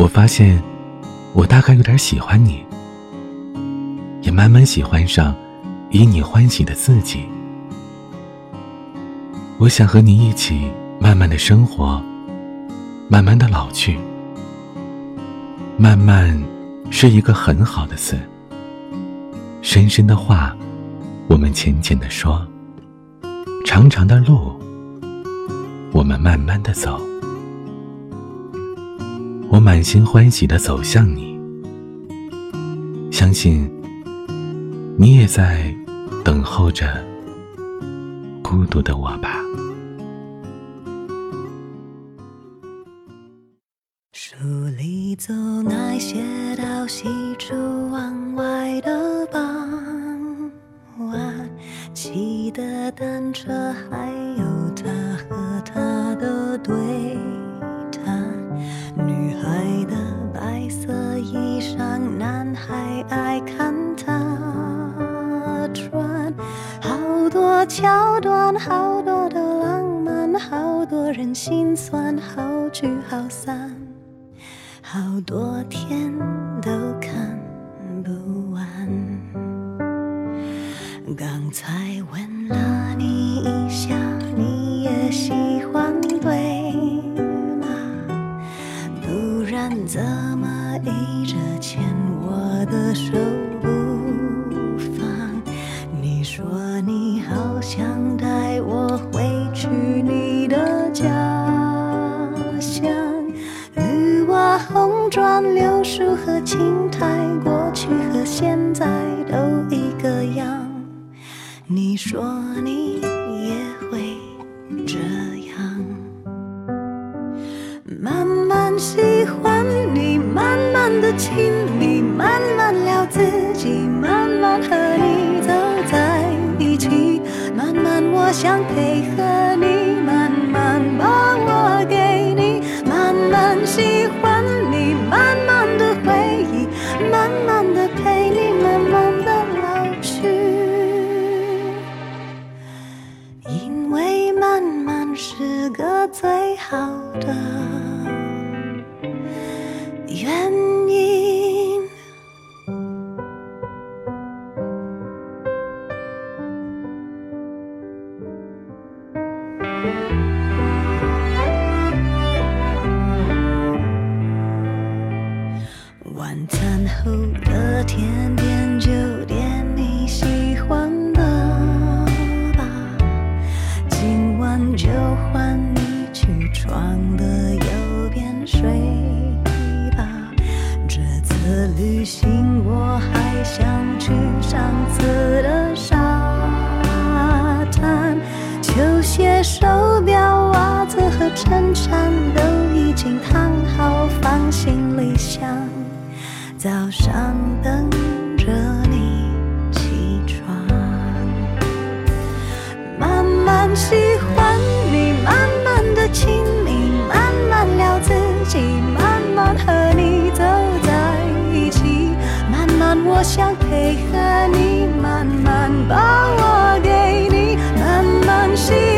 我发现，我大概有点喜欢你，也慢慢喜欢上以你欢喜的自己。我想和你一起慢慢的生活，慢慢的老去。慢慢是一个很好的词。深深的话，我们浅浅的说；长长的路，我们慢慢的走。我满心欢喜的走向你，相信你也在等候着孤独的我吧。书里走那些到西出望外的傍晚，骑的单车，还衣裳，男孩爱看他穿。好多桥段，好多的浪漫，好多人心酸，好聚好散。好多天都看不完。刚才问红砖柳树和青苔，过去和现在都一个样。你说你也会这样，慢慢喜欢你，慢慢的亲密，慢慢聊自己，慢慢和你走在一起，慢慢我想配合慢的陪你慢慢的老去，因为慢慢是个最好的。旅行我还想去上次的沙滩。球鞋、手表、袜子和衬衫都已经烫好，放行李箱。早上等着你起床。慢慢喜欢我想配合你，慢慢把我给你，慢慢喜。